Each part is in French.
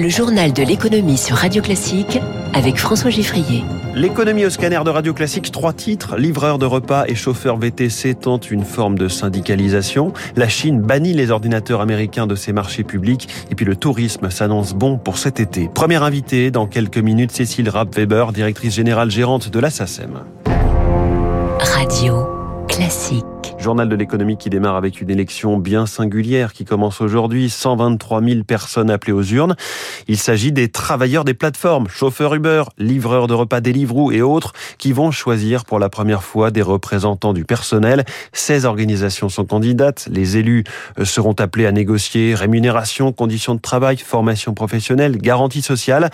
Le journal de l'économie sur Radio Classique avec François Giffrier. L'économie au scanner de Radio Classique, trois titres. Livreurs de repas et chauffeurs VTC tentent une forme de syndicalisation. La Chine bannit les ordinateurs américains de ses marchés publics. Et puis le tourisme s'annonce bon pour cet été. Première invitée dans quelques minutes, Cécile Rapp-Weber, directrice générale gérante de la SACEM. Radio Classique. Journal de l'économie qui démarre avec une élection bien singulière qui commence aujourd'hui. 123 000 personnes appelées aux urnes. Il s'agit des travailleurs des plateformes, chauffeurs Uber, livreurs de repas Deliveroo et autres qui vont choisir pour la première fois des représentants du personnel. 16 organisations sont candidates. Les élus euh, seront appelés à négocier rémunération, conditions de travail, formation professionnelle, garantie sociale.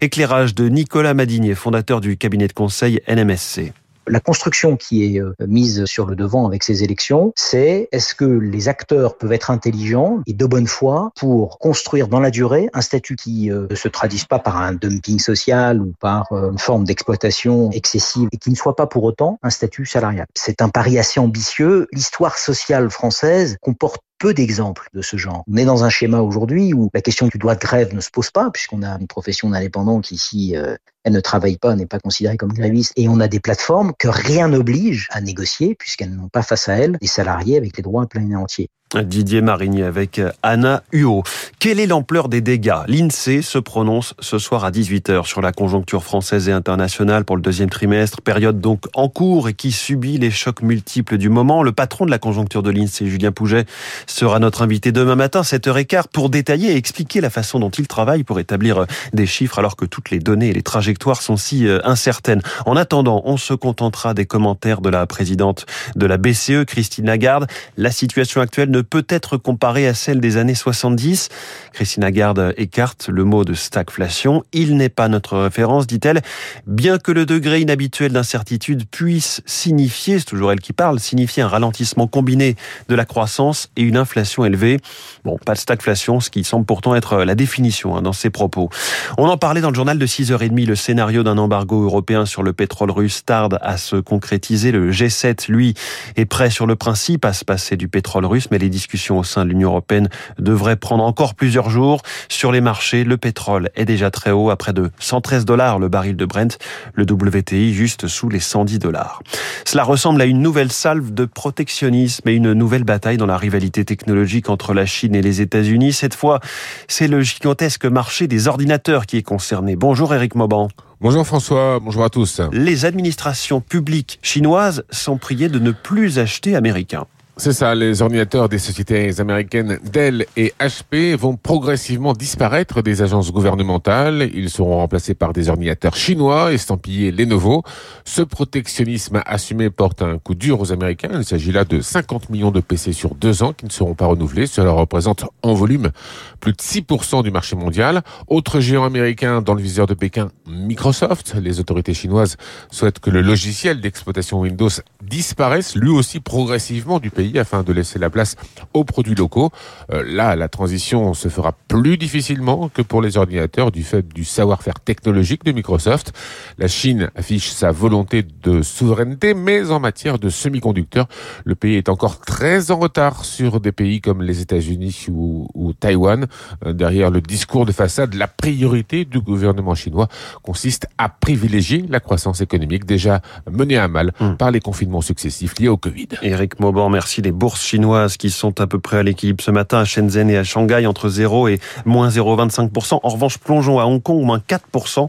Éclairage de Nicolas Madinier, fondateur du cabinet de conseil NMSC. La construction qui est euh, mise sur le devant avec ces élections, c'est est-ce que les acteurs peuvent être intelligents et de bonne foi pour construire dans la durée un statut qui euh, ne se traduise pas par un dumping social ou par euh, une forme d'exploitation excessive et qui ne soit pas pour autant un statut salarial? C'est un pari assez ambitieux. L'histoire sociale française comporte peu d'exemples de ce genre. On est dans un schéma aujourd'hui où la question du droit de grève ne se pose pas, puisqu'on a une profession d'indépendant qui, si euh, elle ne travaille pas, n'est pas considérée comme gréviste. Et on a des plateformes que rien n'oblige à négocier, puisqu'elles n'ont pas face à elles des salariés avec les droits pleins et entiers. Didier Marigny avec Anna Huot. Quelle est l'ampleur des dégâts? L'INSEE se prononce ce soir à 18h sur la conjoncture française et internationale pour le deuxième trimestre, période donc en cours et qui subit les chocs multiples du moment. Le patron de la conjoncture de l'INSEE, Julien Pouget, sera notre invité demain matin, 7h15, pour détailler et expliquer la façon dont il travaille pour établir des chiffres alors que toutes les données et les trajectoires sont si euh, incertaines. En attendant, on se contentera des commentaires de la présidente de la BCE, Christine Lagarde. La situation actuelle ne peut être comparée à celle des années 70. Christine Lagarde écarte le mot de stagflation. Il n'est pas notre référence, dit-elle, bien que le degré inhabituel d'incertitude puisse signifier, c'est toujours elle qui parle, signifier un ralentissement combiné de la croissance et une inflation élevée. Bon, pas de stagflation, ce qui semble pourtant être la définition hein, dans ses propos. On en parlait dans le journal de 6h30, le scénario d'un embargo européen sur le pétrole russe tarde à se concrétiser. Le G7, lui, est prêt sur le principe à se passer du pétrole russe, mais les discussions au sein de l'Union européenne devraient prendre encore plusieurs jours. Sur les marchés, le pétrole est déjà très haut, à près de 113 dollars le baril de Brent, le WTI juste sous les 110 dollars. Cela ressemble à une nouvelle salve de protectionnisme et une nouvelle bataille dans la rivalité technologique entre la Chine et les États-Unis. Cette fois, c'est le gigantesque marché des ordinateurs qui est concerné. Bonjour Eric Mauban. Bonjour François, bonjour à tous. Les administrations publiques chinoises sont priées de ne plus acheter américain. C'est ça, les ordinateurs des sociétés américaines Dell et HP vont progressivement disparaître des agences gouvernementales. Ils seront remplacés par des ordinateurs chinois estampillés Lenovo. Ce protectionnisme assumé porte un coup dur aux Américains. Il s'agit là de 50 millions de PC sur deux ans qui ne seront pas renouvelés. Cela représente en volume plus de 6% du marché mondial. Autre géant américain dans le viseur de Pékin, Microsoft. Les autorités chinoises souhaitent que le logiciel d'exploitation Windows disparaisse lui aussi progressivement du pays afin de laisser la place aux produits locaux. Euh, là, la transition se fera plus difficilement que pour les ordinateurs du fait du savoir-faire technologique de Microsoft. La Chine affiche sa volonté de souveraineté, mais en matière de semi-conducteurs, le pays est encore très en retard sur des pays comme les États-Unis ou, ou, Taïwan. Euh, derrière le discours de façade, la priorité du gouvernement chinois consiste à privilégier la croissance économique déjà menée à mal mmh. par les confinements successifs liés au Covid. Eric Mauban, merci les bourses chinoises qui sont à peu près à l'équilibre ce matin à Shenzhen et à Shanghai entre 0 et moins 0,25%. En revanche, plongeons à Hong Kong, moins 4%.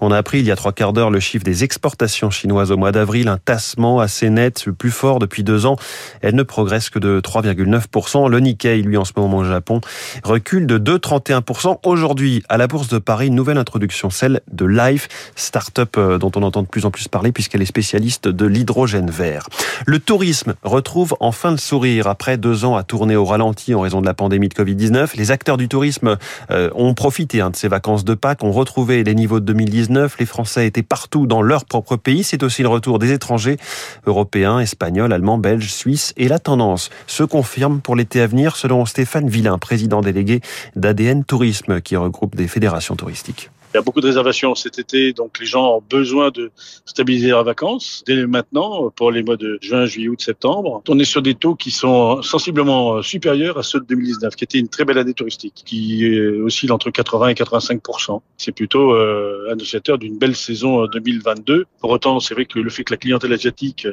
On a appris il y a trois quarts d'heure le chiffre des exportations chinoises au mois d'avril, un tassement assez net, le plus fort depuis deux ans. Elle ne progresse que de 3,9%. Le Nikkei, lui, en ce moment au Japon, recule de 2,31%. Aujourd'hui, à la Bourse de Paris, nouvelle introduction, celle de Life, start-up euh, dont on entend de plus en plus parler puisqu'elle est spécialiste de l'hydrogène vert. Le tourisme retrouve fin de sourire. Après deux ans à tourner au ralenti en raison de la pandémie de Covid-19, les acteurs du tourisme euh, ont profité hein, de ces vacances de Pâques, ont retrouvé les niveaux de 2019. Les Français étaient partout dans leur propre pays. C'est aussi le retour des étrangers européens, espagnols, allemands, belges, suisses. Et la tendance se confirme pour l'été à venir selon Stéphane Villain, président délégué d'ADN Tourisme, qui regroupe des fédérations touristiques. Y a beaucoup de réservations cet été, donc les gens ont besoin de stabiliser leurs vacances dès maintenant pour les mois de juin, juillet, août, septembre. On est sur des taux qui sont sensiblement supérieurs à ceux de 2019, qui était une très belle année touristique, qui oscille entre 80 et 85% C'est plutôt euh, annonciateur d'une belle saison 2022. Pour autant, c'est vrai que le fait que la clientèle asiatique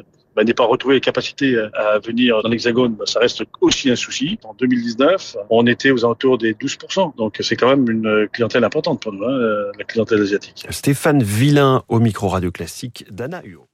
n'est pas retrouvé les capacités à venir dans l'Hexagone, bah, ça reste aussi un souci. En 2019, on était aux alentours des 12%. Donc c'est quand même une clientèle importante pour nous, hein, la clientèle asiatique. Stéphane Villain au micro radio classique d'Anna Huot.